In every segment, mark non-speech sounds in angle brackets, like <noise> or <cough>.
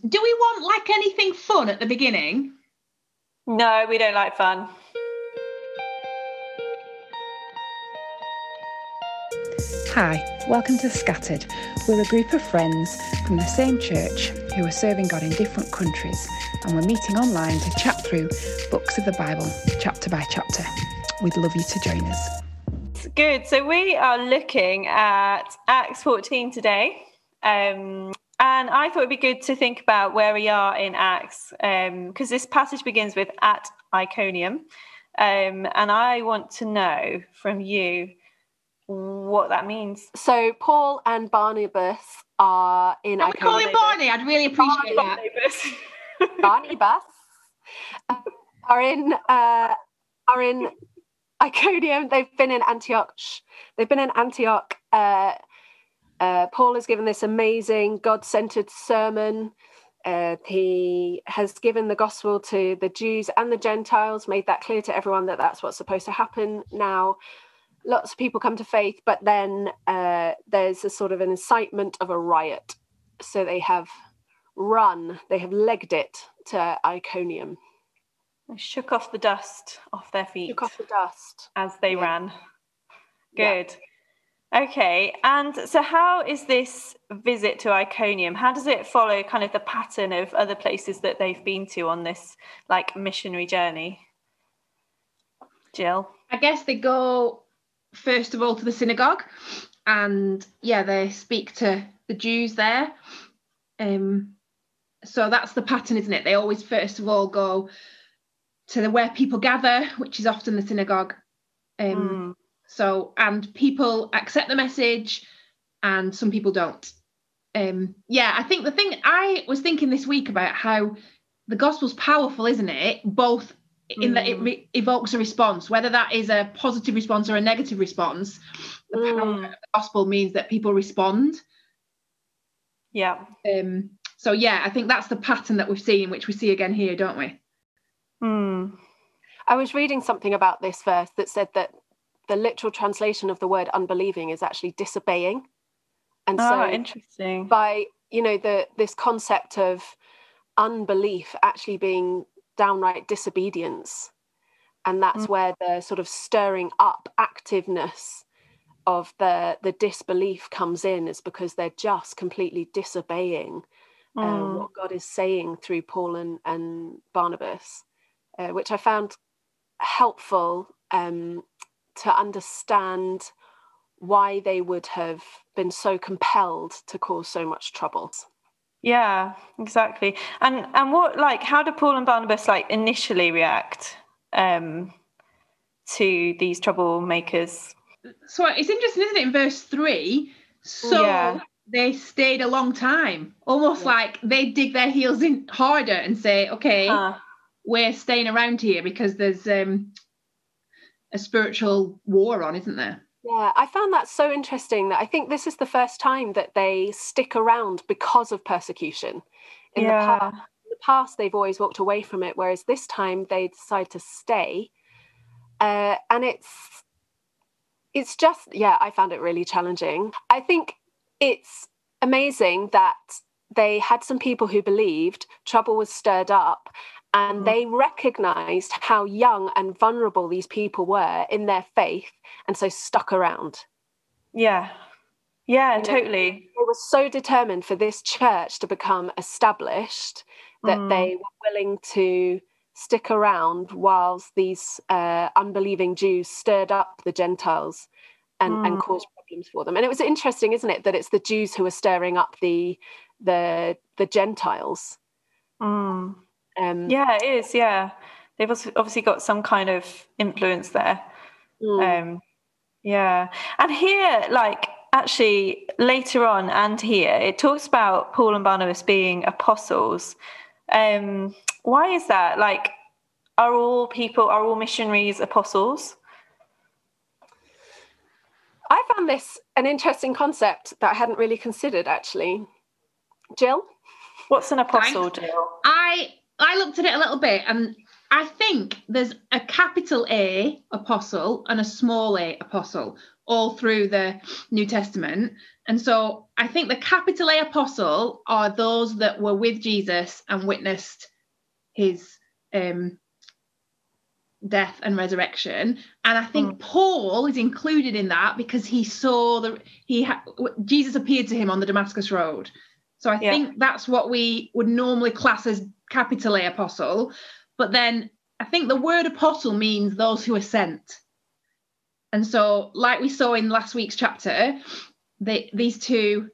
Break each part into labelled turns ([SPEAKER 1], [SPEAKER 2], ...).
[SPEAKER 1] Do we want like anything fun at the beginning?
[SPEAKER 2] No, we don't like fun.
[SPEAKER 3] Hi, welcome to Scattered. We're a group of friends from the same church who are serving God in different countries, and we're meeting online to chat through books of the Bible, chapter by chapter. We'd love you to join us.
[SPEAKER 2] Good. So we are looking at Acts 14 today. Um, and I thought it'd be good to think about where we are in Acts, because um, this passage begins with at Iconium. Um, and I want to know from you what that means.
[SPEAKER 4] So Paul and Barnabas are in
[SPEAKER 1] Can we call him Barney? I'd really appreciate
[SPEAKER 4] Barnabas. that. Barnabas <laughs> uh, are in uh, are in Iconium. They've been in Antioch. They've been in Antioch. Uh, uh, Paul has given this amazing God-centered sermon. Uh, he has given the gospel to the Jews and the Gentiles, made that clear to everyone that that's what's supposed to happen now lots of people come to faith, but then uh, there's a sort of an incitement of a riot. So they have run, they have legged it to Iconium.
[SPEAKER 2] They shook off the dust off their feet.
[SPEAKER 4] Shook off the dust.
[SPEAKER 2] As they yeah. ran. Good. Yeah. Okay. And so, how is this visit to Iconium? How does it follow kind of the pattern of other places that they've been to on this like missionary journey? Jill?
[SPEAKER 1] I guess they go first of all to the synagogue and yeah they speak to the jews there um so that's the pattern isn't it they always first of all go to the where people gather which is often the synagogue um mm. So and people accept the message and some people don't um yeah i think the thing i was thinking this week about how the gospel's powerful isn't it both in that it mm. re- evokes a response, whether that is a positive response or a negative response. The mm. power of the gospel means that people respond.
[SPEAKER 2] Yeah.
[SPEAKER 1] Um. So yeah, I think that's the pattern that we've seen, which we see again here, don't we?
[SPEAKER 2] Hmm.
[SPEAKER 4] I was reading something about this verse that said that the literal translation of the word unbelieving is actually disobeying.
[SPEAKER 2] And oh, so interesting.
[SPEAKER 4] By you know the this concept of unbelief actually being downright disobedience. And that's mm. where the sort of stirring up activeness of the the disbelief comes in is because they're just completely disobeying um, mm. what God is saying through Paul and, and Barnabas, uh, which I found helpful um, to understand why they would have been so compelled to cause so much trouble.
[SPEAKER 2] Yeah, exactly. And and what like how do Paul and Barnabas like initially react um to these troublemakers?
[SPEAKER 1] So it's interesting, isn't it, in verse three? So yeah. they stayed a long time, almost yeah. like they dig their heels in harder and say, okay, uh. we're staying around here because there's um a spiritual war on, isn't there?
[SPEAKER 4] Yeah, I found that so interesting that I think this is the first time that they stick around because of persecution. In, yeah. the, past, in the past, they've always walked away from it, whereas this time they decide to stay. Uh, and it's it's just yeah, I found it really challenging. I think it's amazing that they had some people who believed trouble was stirred up and mm. they recognized how young and vulnerable these people were in their faith and so stuck around
[SPEAKER 2] yeah yeah you totally know,
[SPEAKER 4] they were so determined for this church to become established that mm. they were willing to stick around whilst these uh, unbelieving jews stirred up the gentiles and, mm. and caused problems for them and it was interesting isn't it that it's the jews who are stirring up the the the gentiles
[SPEAKER 2] mm. Um, yeah, it is. Yeah, they've obviously got some kind of influence there. Mm. Um, yeah, and here, like actually later on and here, it talks about Paul and Barnabas being apostles. Um, why is that? Like, are all people, are all missionaries apostles?
[SPEAKER 4] I found this an interesting concept that I hadn't really considered actually. Jill?
[SPEAKER 2] What's an apostle, Jill?
[SPEAKER 1] I I looked at it a little bit and I think there's a capital A apostle and a small a apostle. all through the New Testament. And so I think the capital A apostle are those that were with Jesus and witnessed his um, death and resurrection. And I think mm. Paul is included in that because he saw the he ha- Jesus appeared to him on the Damascus Road. So I yeah. think that's what we would normally class as capital A apostle. But then I think the word apostle means those who are sent. And so, like we saw in last week's chapter, they, these two,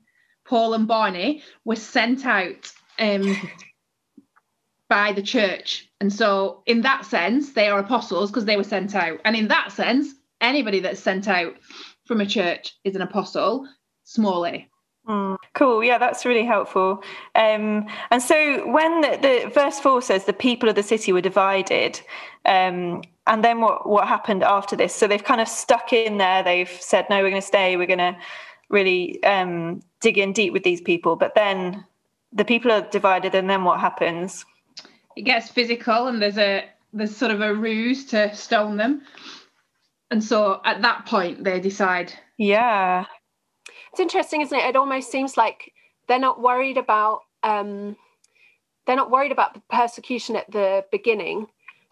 [SPEAKER 1] Paul and Barney, were sent out um, <laughs> by the church. And so, in that sense, they are apostles because they were sent out. And in that sense, anybody that's sent out from a church is an apostle, small a.
[SPEAKER 2] Mm, cool. Yeah, that's really helpful. Um, and so when the, the, verse four says the people of the city were divided, um, and then what what happened after this? So they've kind of stuck in there. They've said, no, we're going to stay. We're going to really um, dig in deep with these people. But then the people are divided, and then what happens?
[SPEAKER 1] It gets physical, and there's a there's sort of a ruse to stone them. And so at that point, they decide.
[SPEAKER 2] Yeah
[SPEAKER 4] it's interesting, isn't it? It almost seems like they're not worried about um, they're not worried about the persecution at the beginning,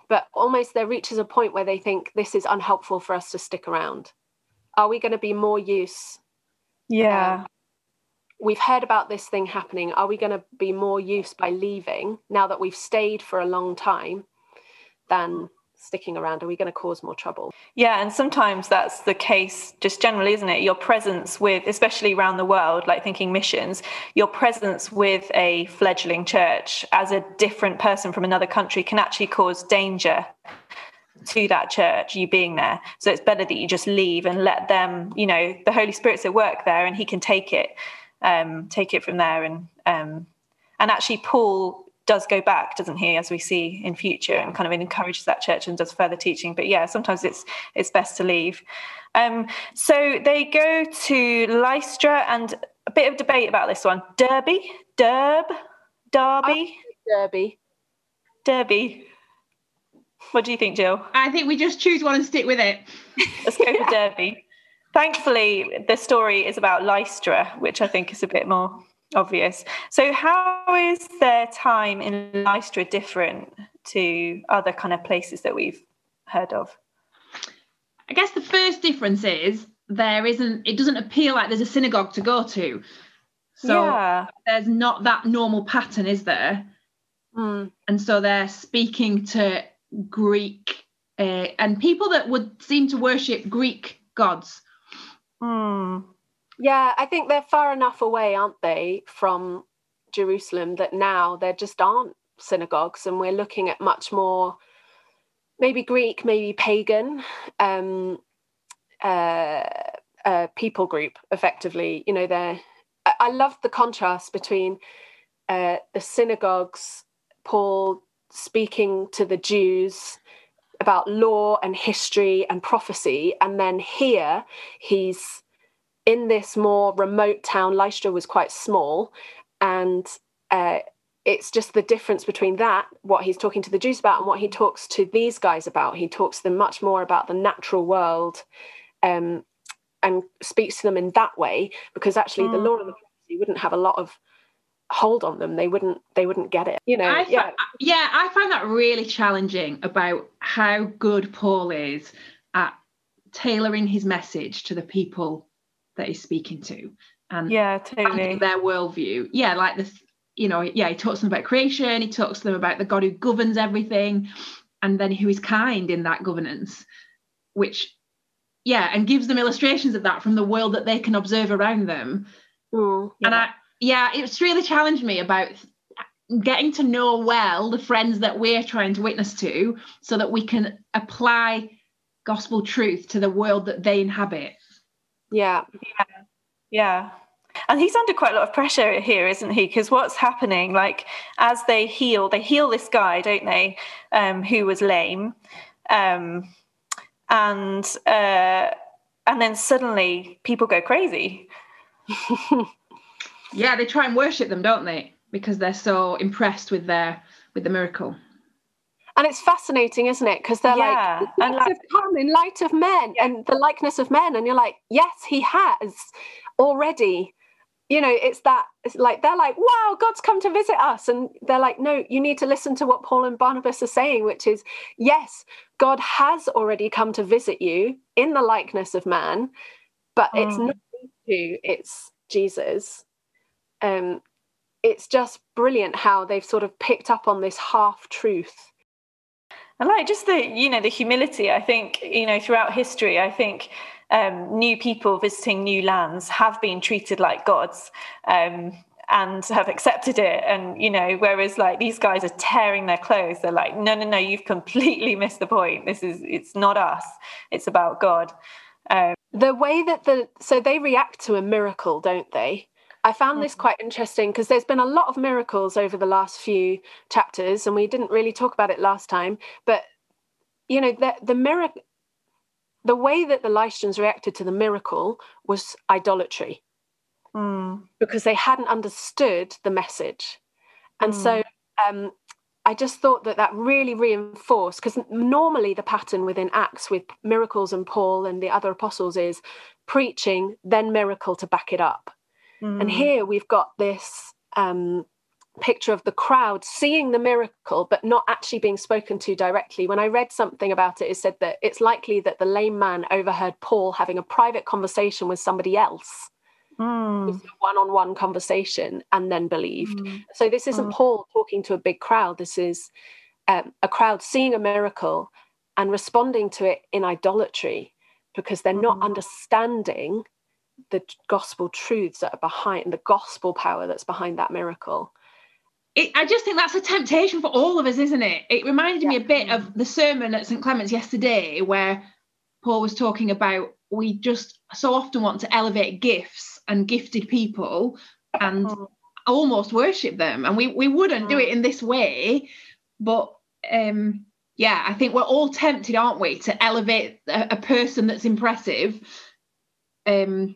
[SPEAKER 4] but almost there reaches a point where they think this is unhelpful for us to stick around. Are we going to be more use?
[SPEAKER 2] Yeah. Um,
[SPEAKER 4] we've heard about this thing happening. Are we going to be more use by leaving now that we've stayed for a long time than sticking around? Are we going to cause more trouble?
[SPEAKER 2] Yeah, and sometimes that's the case just generally, isn't it? Your presence with, especially around the world, like thinking missions, your presence with a fledgling church as a different person from another country can actually cause danger to that church, you being there. So it's better that you just leave and let them, you know, the Holy Spirit's at work there and he can take it, um, take it from there. And um, and actually Paul does go back, doesn't he, as we see in future, and kind of encourages that church and does further teaching. But yeah, sometimes it's it's best to leave. Um, so they go to Lystra, and a bit of debate about this one. Derbe, Derb, Derbe,
[SPEAKER 4] Derbe,
[SPEAKER 2] Derbe. What do you think, Jill?
[SPEAKER 1] I think we just choose one and stick with it.
[SPEAKER 2] Let's go <laughs> for Derbe. Thankfully, the story is about Lystra, which I think is a bit more obvious. So, how is their time in Lystra different to other kind of places that we've heard of?
[SPEAKER 1] I guess the first difference is there isn't, it doesn't appear like there's a synagogue to go to. So, yeah. there's not that normal pattern, is there?
[SPEAKER 4] Mm.
[SPEAKER 1] And so they're speaking to Greek uh, and people that would seem to worship Greek gods.
[SPEAKER 2] Mm.
[SPEAKER 4] Yeah, I think they're far enough away, aren't they, from Jerusalem that now there just aren't synagogues, and we're looking at much more maybe Greek, maybe pagan um, uh, uh, people group, effectively. You know, they're. I love the contrast between uh, the synagogues, Paul speaking to the Jews about law and history and prophecy, and then here he's in this more remote town, Lystra was quite small, and uh, it's just the difference between that, what he's talking to the Jews about, and what he talks to these guys about. He talks to them much more about the natural world, um, and speaks to them in that way, because actually mm. the law and the prophecy wouldn't have a lot of hold on them they wouldn't they wouldn't get it you know I yeah
[SPEAKER 1] yeah i find that really challenging about how good paul is at tailoring his message to the people that he's speaking to. And
[SPEAKER 2] yeah totally.
[SPEAKER 1] their worldview. Yeah like this you know yeah he talks to them about creation he talks to them about the god who governs everything and then who is kind in that governance which yeah and gives them illustrations of that from the world that they can observe around them.
[SPEAKER 4] Mm,
[SPEAKER 1] yeah. and i yeah it's really challenged me about getting to know well the friends that we're trying to witness to so that we can apply gospel truth to the world that they inhabit
[SPEAKER 4] yeah.
[SPEAKER 2] Yeah. Yeah. And he's under quite a lot of pressure here, isn't he? Because what's happening, like as they heal, they heal this guy, don't they, um, who was lame, um, and uh, and then suddenly people go crazy. <laughs>
[SPEAKER 1] yeah, they try and worship them, don't they? Because they're so impressed with their with the miracle.
[SPEAKER 4] And it's fascinating, isn't it? Because they're yeah. like, and like, come in light of men yeah. and the likeness of men, and you're like, yes, he has already. You know, it's that it's like they're like, wow, God's come to visit us, and they're like, no, you need to listen to what Paul and Barnabas are saying, which is, yes, God has already come to visit you in the likeness of man, but mm. it's not you, it's Jesus. Um, it's just brilliant how they've sort of picked up on this half truth
[SPEAKER 2] and like just the you know the humility i think you know throughout history i think um, new people visiting new lands have been treated like gods um, and have accepted it. And you know whereas like these guys are tearing their clothes. They're like no no no you've completely <laughs> missed the point. This is it's not us. It's about god.
[SPEAKER 4] Um, the way that the so they react to a miracle don't they I found this mm. quite interesting because there's been a lot of miracles over the last few chapters, and we didn't really talk about it last time. But you know, the the miracle, the way that the Lystrans reacted to the miracle was idolatry, mm. because they hadn't understood the message, and mm. so um, I just thought that that really reinforced because normally the pattern within Acts with miracles and Paul and the other apostles is preaching, then miracle to back it up. Mm. And here we've got this um, picture of the crowd seeing the miracle, but not actually being spoken to directly. When I read something about it, it said that it's likely that the lame man overheard Paul having a private conversation with somebody else. Mm. one-on-one conversation and then believed mm. so this isn't mm. paul talking to a big crowd this is um, a crowd seeing a miracle and responding to it in idolatry because they're not mm. understanding the gospel truths that are behind the gospel power that's behind that miracle.
[SPEAKER 1] It, I just think that's a temptation for all of us, isn't it? It reminded yeah. me a bit of the sermon at St Clement's yesterday, where Paul was talking about we just so often want to elevate gifts and gifted people and mm. almost worship them, and we we wouldn't mm. do it in this way, but um, yeah, I think we're all tempted, aren't we, to elevate a, a person that's impressive um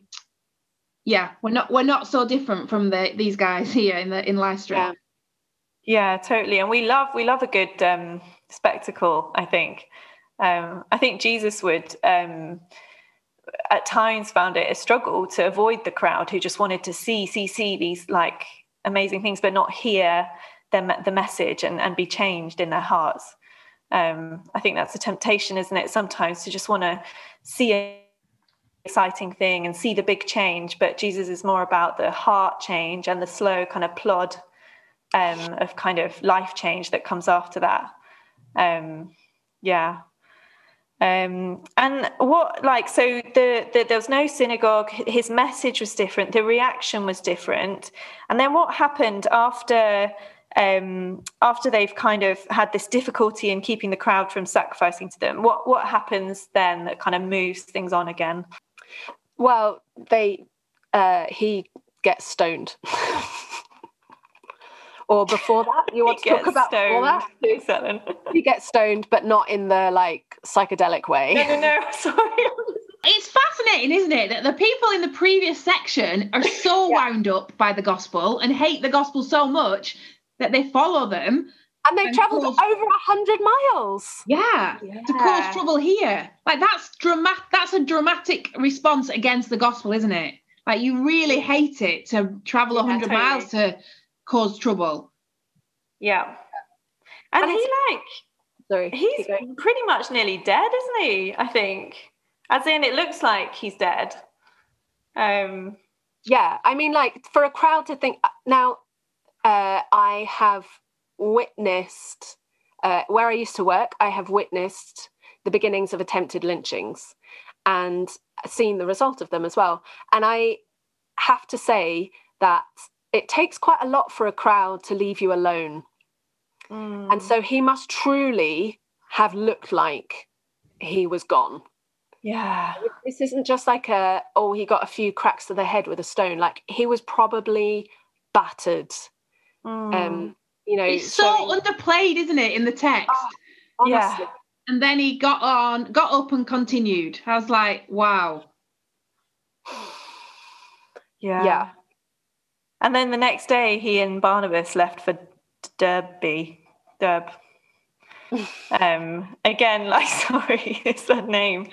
[SPEAKER 1] yeah we're not we're not so different from the these guys <laughs> here in the in Lystra
[SPEAKER 2] yeah. yeah totally and we love we love a good um spectacle I think um I think Jesus would um at times found it a struggle to avoid the crowd who just wanted to see see see these like amazing things but not hear them the message and, and be changed in their hearts um, I think that's a temptation, isn't it? Sometimes to just want to see exciting thing and see the big change but jesus is more about the heart change and the slow kind of plod um, of kind of life change that comes after that. Um, yeah. Um, and what like so the, the there was no synagogue. His message was different. The reaction was different. And then what happened after um, after they've kind of had this difficulty in keeping the crowd from sacrificing to them? What what happens then that kind of moves things on again
[SPEAKER 4] well, they uh, he gets stoned. <laughs> or before that, you want to talk about stoned. before that? he gets stoned, but not in the like psychedelic way.
[SPEAKER 2] No, no, no. <laughs> Sorry.
[SPEAKER 1] It's fascinating, isn't it, that the people in the previous section are so yeah. wound up by the gospel and hate the gospel so much that they follow them
[SPEAKER 4] and they've travelled cause... over a hundred miles.
[SPEAKER 1] Yeah, yeah, to cause trouble here. Like that's dramatic. That's a dramatic response against the gospel, isn't it? Like you really hate it to travel a yeah, hundred totally. miles to cause trouble.
[SPEAKER 2] Yeah, and, and he like, sorry, he's pretty much nearly dead, isn't he? I think, as in, it looks like he's dead. Um,
[SPEAKER 4] yeah, I mean, like for a crowd to think now. Uh, I have witnessed uh, where I used to work, I have witnessed the beginnings of attempted lynchings and seen the result of them as well. And I have to say that it takes quite a lot for a crowd to leave you alone. Mm. And so he must truly have looked like he was gone.
[SPEAKER 2] Yeah.
[SPEAKER 4] This isn't just like a, oh, he got a few cracks to the head with a stone. Like he was probably battered. Mm. Um, you know
[SPEAKER 1] it's so showing... underplayed isn't it in the text?
[SPEAKER 2] Oh, yeah.
[SPEAKER 1] And then he got on got up and continued. I was like wow. <sighs>
[SPEAKER 2] Yeah. Yeah. And then the next day he and barnabas left for derbe. Derb. <laughs> Um, again, <laughs> like sorry, it's that name.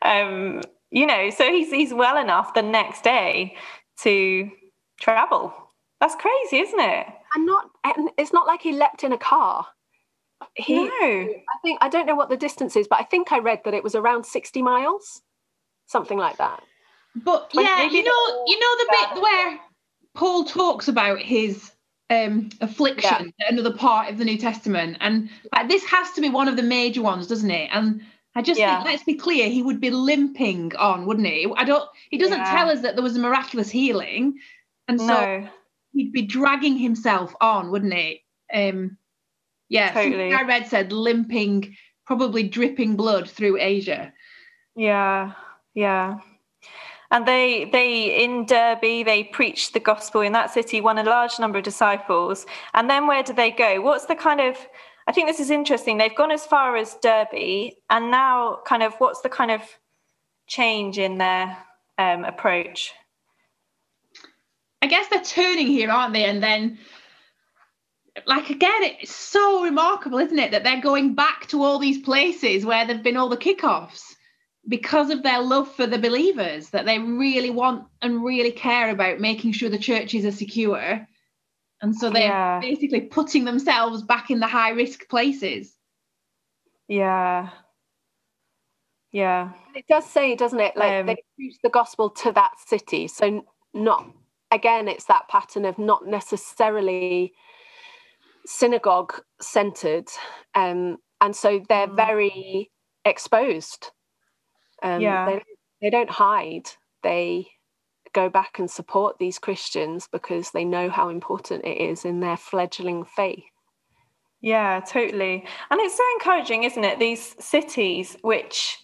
[SPEAKER 2] Um, you know, so he's he's well enough the next day to travel. That's crazy, isn't it?
[SPEAKER 4] And not, and it's not like he leapt in a car. He, no. I think I don't know what the distance is, but I think I read that it was around sixty miles, something like that.
[SPEAKER 1] But yeah, you know, you know the bit where Paul talks about his um, affliction, yeah. another part of the New Testament, and like, this has to be one of the major ones, doesn't it? And I just yeah. think, let's be clear, he would be limping on, wouldn't he? I don't. He doesn't yeah. tell us that there was a miraculous healing, and so no. He'd be dragging himself on, wouldn't he? Um, yeah, totally. I read said limping, probably dripping blood through Asia.
[SPEAKER 2] Yeah, yeah. And they they in Derbe they preached the gospel in that city, won a large number of disciples. And then where do they go? What's the kind of I think this is interesting. They've gone as far as Derbe, and now kind of what's the kind of change in their um, approach?
[SPEAKER 1] I guess they're turning here, aren't they? And then like again, it's so remarkable, isn't it, that they're going back to all these places where there've been all the kickoffs because of their love for the believers, that they really want and really care about making sure the churches are secure. And so they're yeah. basically putting themselves back in the high risk places.
[SPEAKER 2] Yeah. Yeah.
[SPEAKER 4] It does say, doesn't it? Like um, they preach the gospel to that city. So not again, it's that pattern of not necessarily synagogue centered um, and so they're mm. very exposed. Um, yeah. they, they don't hide. They go back and support these christians because they know how important it is in their fledgling faith.
[SPEAKER 2] Yeah totally. And it's so encouraging isn't it? These cities which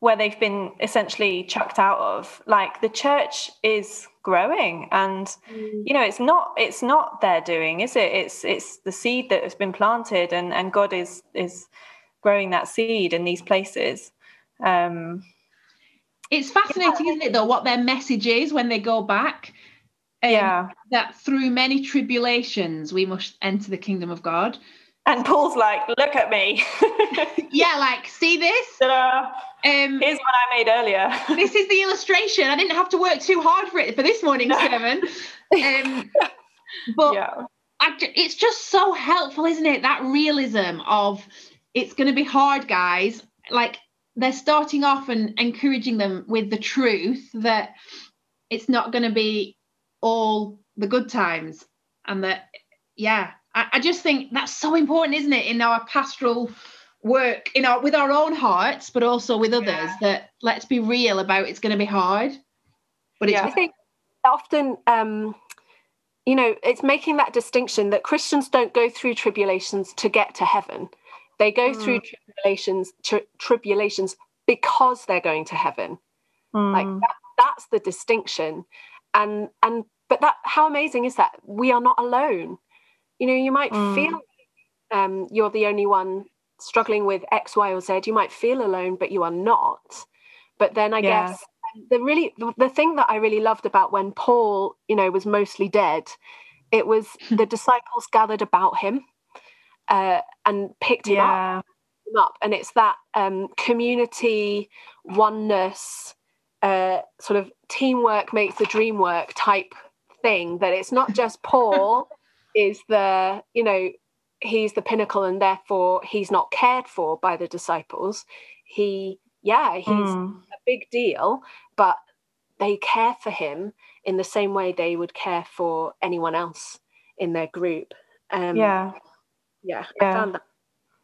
[SPEAKER 2] where they've been essentially chucked out of like the church is growing. And mm. you know it's not it's not their doing is it? It's it's the seed that has been planted and and god is is growing that seed in these places. Um
[SPEAKER 1] it's fascinating yeah. isn't it though what their message is when they go back?
[SPEAKER 2] Um, yeah.
[SPEAKER 1] that through many tribulations we must enter the kingdom of god
[SPEAKER 2] and Paul's like, look at me. <laughs>
[SPEAKER 1] yeah, like, see this?
[SPEAKER 2] Ta-da. Um, Here's what I made earlier. <laughs>
[SPEAKER 1] this is the illustration. I didn't have to work too hard for it for this morning's sermon. <laughs> Um, but yeah. I, it's just so helpful, isn't it? That realism of it's going to be hard, guys. Like they're starting off and encouraging them with the truth that it's not going to be all the good times, and that yeah, I, I just think that's so important, isn't it, in our pastoral work in our with our own hearts but also with others yeah. that let's be real about it's going to be hard but it's
[SPEAKER 4] yeah. i think often um you know it's making that distinction that christians don't go through tribulations to get to heaven they go mm. through tribulations tri- tribulations because they're going to heaven mm. like that, that's the distinction and and but that how amazing is that we are not alone you know you might mm. feel um, you're the only one struggling with x y or z you might feel alone but you are not but then i yeah. guess the really the thing that i really loved about when paul you know was mostly dead it was <laughs> the disciples gathered about him uh, and picked him yeah. up, him up and it's that um, community oneness uh, sort of teamwork makes the dream work type thing that it's not just paul <laughs> is the you know he's the pinnacle and therefore he's not cared for by the disciples. He yeah he's mm. a big deal but they care for him in the same way they would care for anyone else in their group.
[SPEAKER 2] Um, yeah.
[SPEAKER 4] Yeah i found that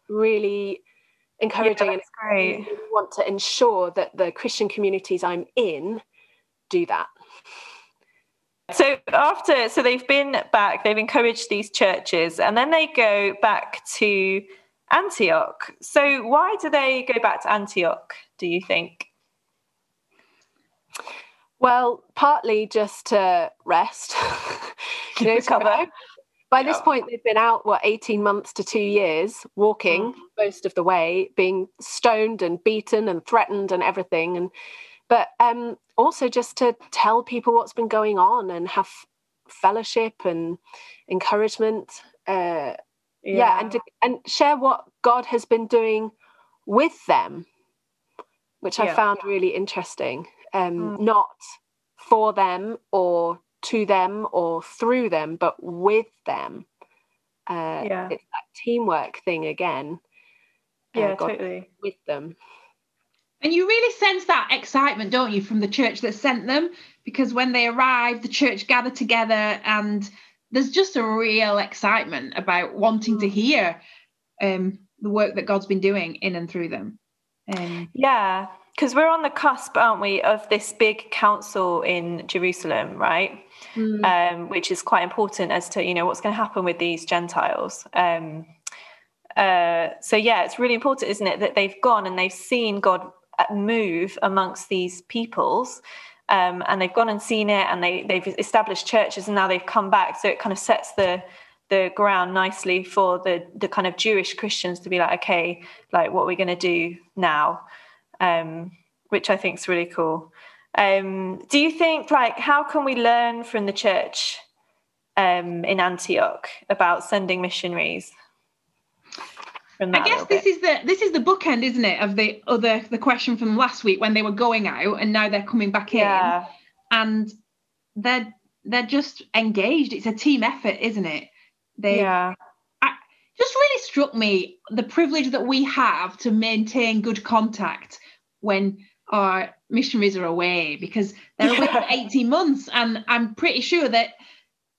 [SPEAKER 4] really encouraging yeah,
[SPEAKER 2] and great.
[SPEAKER 4] want to ensure that the christian communities i'm in do that
[SPEAKER 2] so after, so they've been back, they've encouraged these churches, and then they go back to Antioch. So why do they go back to Antioch? Do you think?
[SPEAKER 4] Well, partly just to rest, <laughs> you know, cover. By this point, they've been out what eighteen months to two years, walking mm. most of the way, being stoned and beaten and threatened and everything, and but um, also just to tell people what's been going on and have fellowship and encouragement. Uh, yeah. yeah. and to, and share what God has been doing with them, which yeah. I found really interesting. Um, mm. Not for them or to them or through them, but with them. Uh, yeah. It's that teamwork thing again.
[SPEAKER 2] Uh, yeah, God totally.
[SPEAKER 4] With them.
[SPEAKER 1] And you really sense that excitement, don't you, from the church that sent them? Because when they arrived, the church gathered together and there's just a real excitement about wanting to mm. hear um, the work that God's been doing in and through them.
[SPEAKER 2] Um, yeah, because we're on the cusp, aren't we, of this big council in Jerusalem, right? Mm. Um, which is quite important as to you know what's going to happen with these Gentiles. Um, uh, so yeah, it's really important, isn't it, that they've gone and they've seen God move amongst these peoples. Um, and they've gone and seen it and they, they've established churches and now they've come back so it kind of sets the the ground nicely for the the kind of Jewish Christians to be like, okay, like what we're we going to do now? Um, which I think is really cool. Um, do you think like how can we learn from the church um, in Antioch about sending missionaries?
[SPEAKER 1] I guess this is the this is the bookend, isn't it, of the other the question from last week when they were going out and now they're coming back yeah. in, and they're they're just engaged. It's a team effort, isn't it? They yeah. I, just really struck me the privilege that we have to maintain good contact when our missionaries are away because they're away for <laughs> 18 months and I'm pretty sure that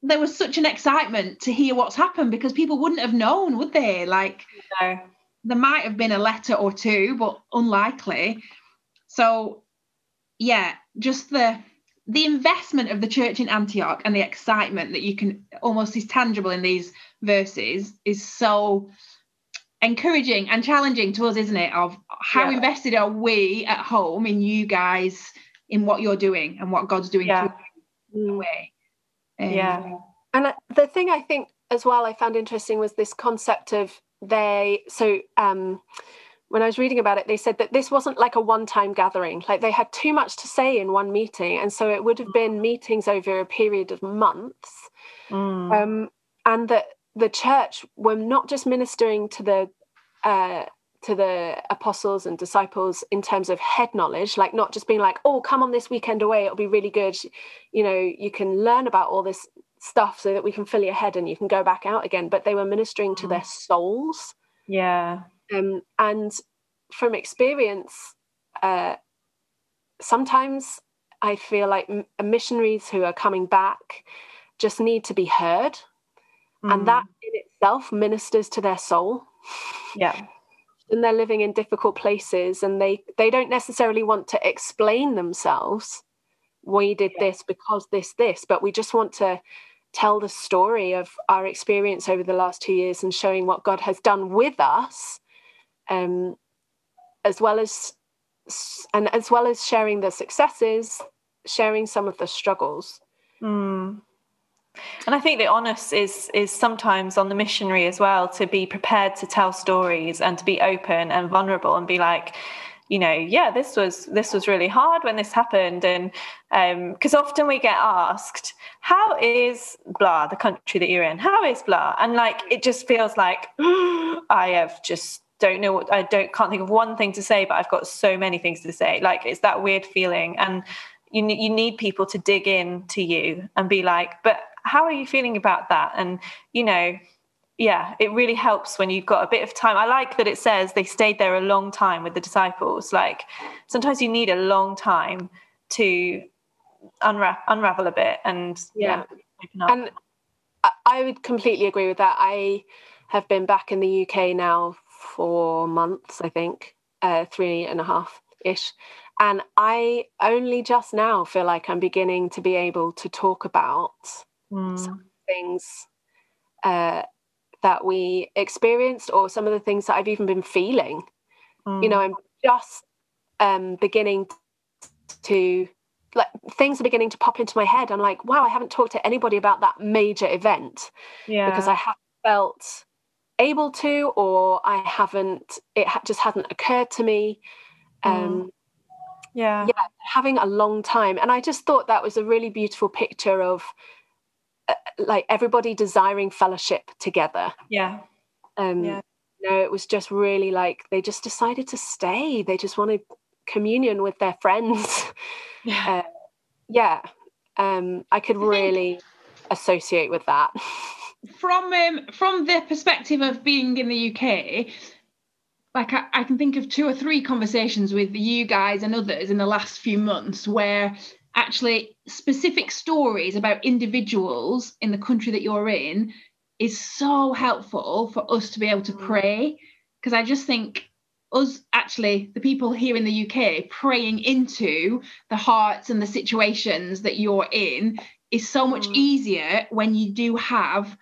[SPEAKER 1] there was such an excitement to hear what's happened because people wouldn't have known, would they? Like, no. there might have been a letter or two, but unlikely. So, yeah, just the the investment of the church in Antioch and the excitement that you can almost is tangible in these verses is so encouraging and challenging to us, isn't it? Of how yeah. invested are we at home in you guys, in what you're doing and what God's doing yeah. through way.
[SPEAKER 2] Um, yeah.
[SPEAKER 4] And the thing I think as well I found interesting was this concept of they so um when I was reading about it, they said that this wasn't like a one time gathering. Like they had too much to say in one meeting. And so it would have been meetings over a period of months. Mm. Um, and that the church were not just ministering to the uh, to the apostles and disciples in terms of head knowledge like not just being like oh come on this weekend away it'll be really good. You know you can learn about all this stuff so that we can fill your head and you can go back out again but they were ministering to their souls.
[SPEAKER 2] Yeah.
[SPEAKER 4] Um, and from experience uh, sometimes i feel like m- missionaries who are coming back just need to be heard mm. and that in itself ministers to their soul.
[SPEAKER 2] Yeah
[SPEAKER 4] and they're living in difficult places and they they don't necessarily want to explain themselves we did this because this this but we just want to tell the story of our experience over the last two years and showing what god has done with us um, as well as and as well as sharing the successes sharing some of the struggles
[SPEAKER 2] mm. And I think the onus is is sometimes on the missionary as well to be prepared to tell stories and to be open and vulnerable and be like, you know, yeah, this was this was really hard when this happened, and because um, often we get asked, how is blah the country that you're in? How is blah? And like it just feels like <gasps> I have just don't know what I don't can't think of one thing to say, but I've got so many things to say. Like it's that weird feeling and you you need people to dig in to you and be like, but how are you feeling about that? And you know, yeah, it really helps when you've got a bit of time. I like that it says they stayed there a long time with the disciples. Like sometimes you need a long time to unwrap unravel a bit and
[SPEAKER 4] yeah, yeah and I would completely agree with that. I have been back in the UK now for months, I think, uh, three and a half ish. And I only just now feel like I'm beginning to be able to talk about mm. some things uh, that we experienced or some of the things that I've even been feeling. Mm. You know, I'm just um, beginning to like things are beginning to pop into my head. I'm like, wow, I haven't talked to anybody about that major event yeah. because I haven't felt able to, or I haven't. It ha- just hasn't occurred to me.
[SPEAKER 2] Mm. Um, yeah
[SPEAKER 4] yeah having a long time and i just thought that was a really beautiful picture of like everybody desiring fellowship together
[SPEAKER 2] yeah
[SPEAKER 4] um yeah you know, it was just really like they just decided to stay. They just wanted communion with their friends. Yeah. <laughs> Uh, yeah. Um, I could really associate with that. <laughs>
[SPEAKER 1] From um, from the perspective of being in the UK, like I, I, can think of two or three conversations with you guys and others in the last few months where actually specific stories about individuals in the country that you're in is so helpful for us to be able to mm. pray because I just think us actually the people here in the UK praying into the hearts and the situations that you're in is so much mm. easier when you do have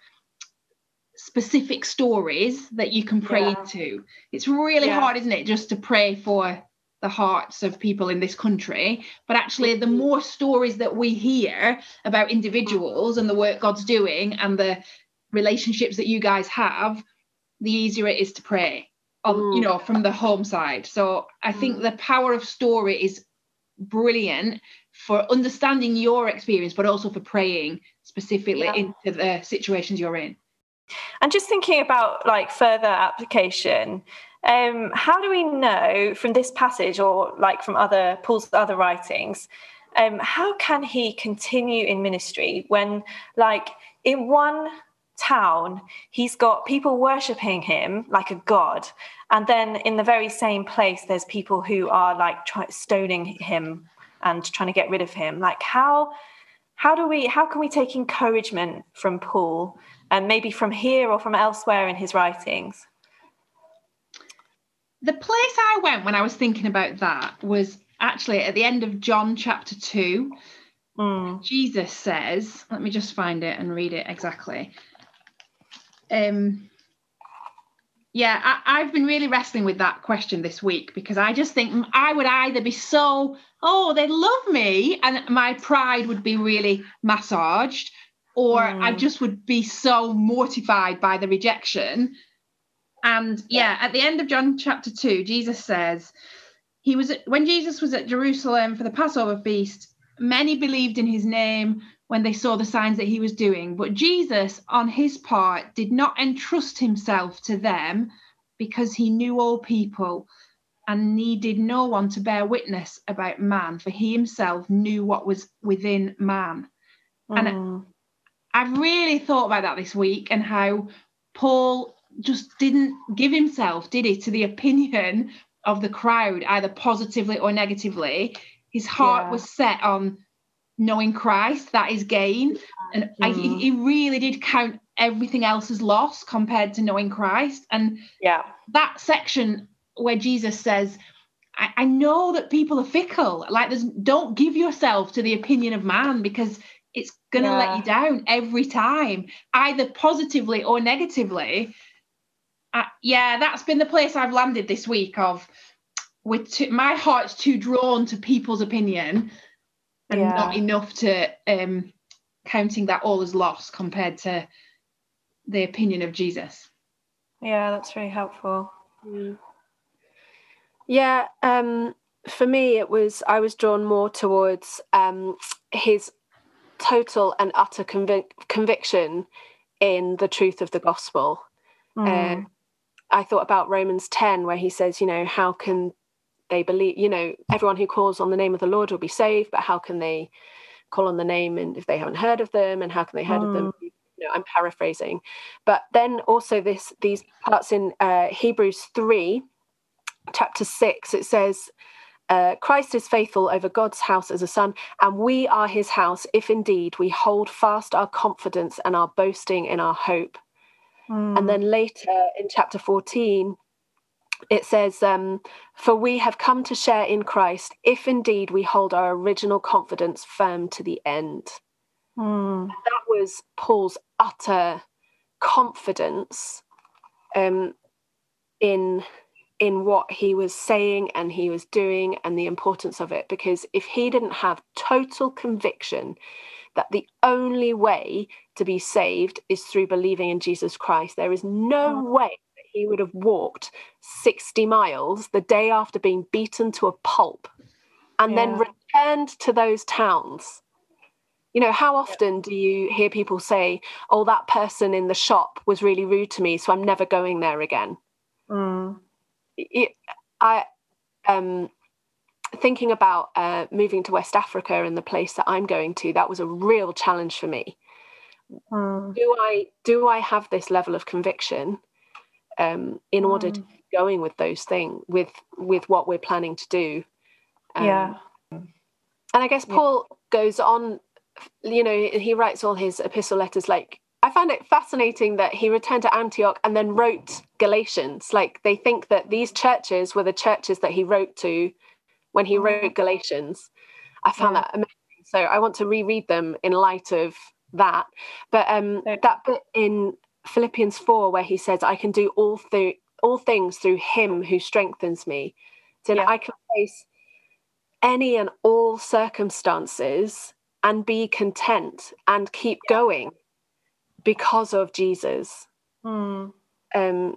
[SPEAKER 1] specific stories that you can pray yeah. into. It's really yeah. hard, isn't it, just to pray for the hearts of people in this country. But actually, the mm-hmm. more stories that we hear about individuals and the work God's doing and the relationships that you guys have, the easier it is to pray. On, mm. you know, from the home side. So I think mm. the power of story is brilliant for understanding your experience, but also for praying specifically yeah. into the situations you're in.
[SPEAKER 2] And just thinking about like further application, um, how do we know from this passage or like from other Paul's other writings, um, how can he continue in ministry when like in one town he's got people worshipping him like a god and then in the very same place there's people who are like try- stoning him and trying to get rid of him? Like how how do we how can we take encouragement from paul and maybe from here or from elsewhere in his writings
[SPEAKER 1] the place i went when i was thinking about that was actually at the end of john chapter 2 mm. jesus says let me just find it and read it exactly um yeah, I, have been really wrestling with that question this week because I just think I would either be so, oh, they love me, and my pride would be really massaged, or mm. I just would be so mortified by the rejection. And yeah, at the end of John chapter 2, Jesus says, he was when Jesus was at Jerusalem for the Passover feast, many believed in his name when they saw the signs that he was doing. But Jesus, on his part, did not entrust himself to them because he knew all people and needed no one to bear witness about man, for he himself knew what was within man. Mm. And I've really thought about that this week and how Paul just didn't give himself, did he, to the opinion of the crowd, either positively or negatively. His heart yeah. was set on knowing Christ, that is gain. And mm. I, he really did count everything else as loss compared to knowing Christ. And
[SPEAKER 2] yeah,
[SPEAKER 1] that section where Jesus says, I, I know that people are fickle. Like, there's don't give yourself to the opinion of man because it's gonna yeah. let you down every time, either positively or negatively. Uh, yeah, that's been the place I've landed this week. Of with too, my heart's too drawn to people's opinion and yeah. not enough to um, counting that all as loss compared to the opinion of Jesus.
[SPEAKER 2] Yeah, that's very helpful.
[SPEAKER 4] Mm. Yeah, um, for me, it was I was drawn more towards um, his total and utter convic- conviction in the truth of the gospel. Mm. Uh, I thought about Romans 10, where he says, you know, how can they believe, you know, everyone who calls on the name of the Lord will be saved, but how can they call on the name and if they haven't heard of them and how can they heard mm. of them? Mm. You know, I'm paraphrasing. But then also this these parts in uh, Hebrews 3, chapter 6, it says, uh, Christ is faithful over God's house as a son, and we are his house if indeed we hold fast our confidence and our boasting in our hope. Mm. And then later in chapter 14, it says, um, For we have come to share in Christ if indeed we hold our original confidence firm to the end. Mm. That was Paul's utter confidence um, in in what he was saying and he was doing and the importance of it because if he didn't have total conviction that the only way to be saved is through believing in Jesus Christ there is no way that he would have walked 60 miles the day after being beaten to a pulp and yeah. then returned to those towns. You know, how often do you hear people say, oh, that person in the shop was really rude to me, so I'm never going there again?
[SPEAKER 2] Mm.
[SPEAKER 4] It, I um thinking about uh, moving to West Africa and the place that I'm going to, that was a real challenge for me.
[SPEAKER 2] Mm.
[SPEAKER 4] Do I do I have this level of conviction um, in order to
[SPEAKER 2] Mm.
[SPEAKER 4] keep going with those things with with what we're planning to do? Um,
[SPEAKER 2] yeah.
[SPEAKER 4] and I guess
[SPEAKER 2] Yeah.
[SPEAKER 4] Paul goes on. You know, he writes all his epistle letters like. I found it fascinating that he returned to Antioch and then wrote Galatians. Like they think that these churches were the churches that he wrote to when he
[SPEAKER 2] Mm.
[SPEAKER 4] wrote Galatians. I found
[SPEAKER 2] Yeah.
[SPEAKER 4] that amazing. So I want to reread them in light of that. But um, that bit in Philippians 4 where he says, I can do all, through all things through him who strengthens me. So
[SPEAKER 2] Yeah.
[SPEAKER 4] I can face any and all circumstances and be content and keep going because of Jesus
[SPEAKER 2] Mm.
[SPEAKER 4] um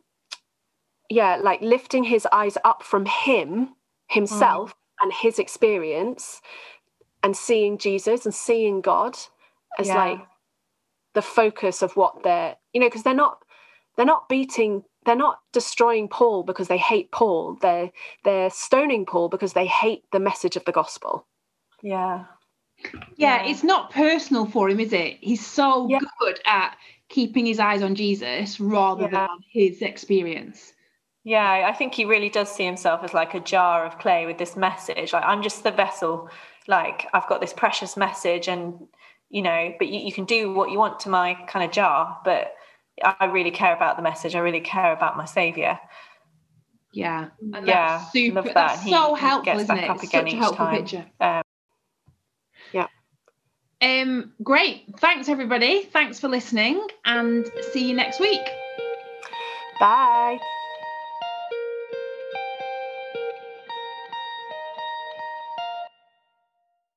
[SPEAKER 4] yeah like lifting his eyes up from him himself and his experience and seeing jesus and seeing god as
[SPEAKER 2] Yeah.
[SPEAKER 4] like the focus of what they're you know because they're not they're not beating they're not destroying paul because they hate paul they're they're stoning paul because they hate the message of the gospel
[SPEAKER 2] Yeah.
[SPEAKER 1] Yeah,
[SPEAKER 2] Yeah.
[SPEAKER 1] it's not personal for him, is it? He's so
[SPEAKER 4] Yeah.
[SPEAKER 1] good at keeping his eyes on Jesus rather
[SPEAKER 2] Yeah.
[SPEAKER 1] than his experience.
[SPEAKER 2] Yeah, I think he really does see himself as like a jar of clay with this message. Like, I'm just the vessel. Like, I've got this precious message, and you know, but you, you can do what you want to my kind of jar. But I I really care about the message. I really care about my savior.
[SPEAKER 1] Yeah, and
[SPEAKER 2] Yeah,
[SPEAKER 1] that's super.
[SPEAKER 2] love that.
[SPEAKER 1] That's
[SPEAKER 2] He-
[SPEAKER 1] so
[SPEAKER 2] he
[SPEAKER 1] helpful,
[SPEAKER 2] gets
[SPEAKER 1] isn't
[SPEAKER 2] back
[SPEAKER 1] it?
[SPEAKER 2] up again
[SPEAKER 1] Such a helpful
[SPEAKER 2] time.
[SPEAKER 1] picture.
[SPEAKER 2] Um,
[SPEAKER 1] Um, great. Thanks everybody. Thanks for listening, and see you next week.
[SPEAKER 4] bye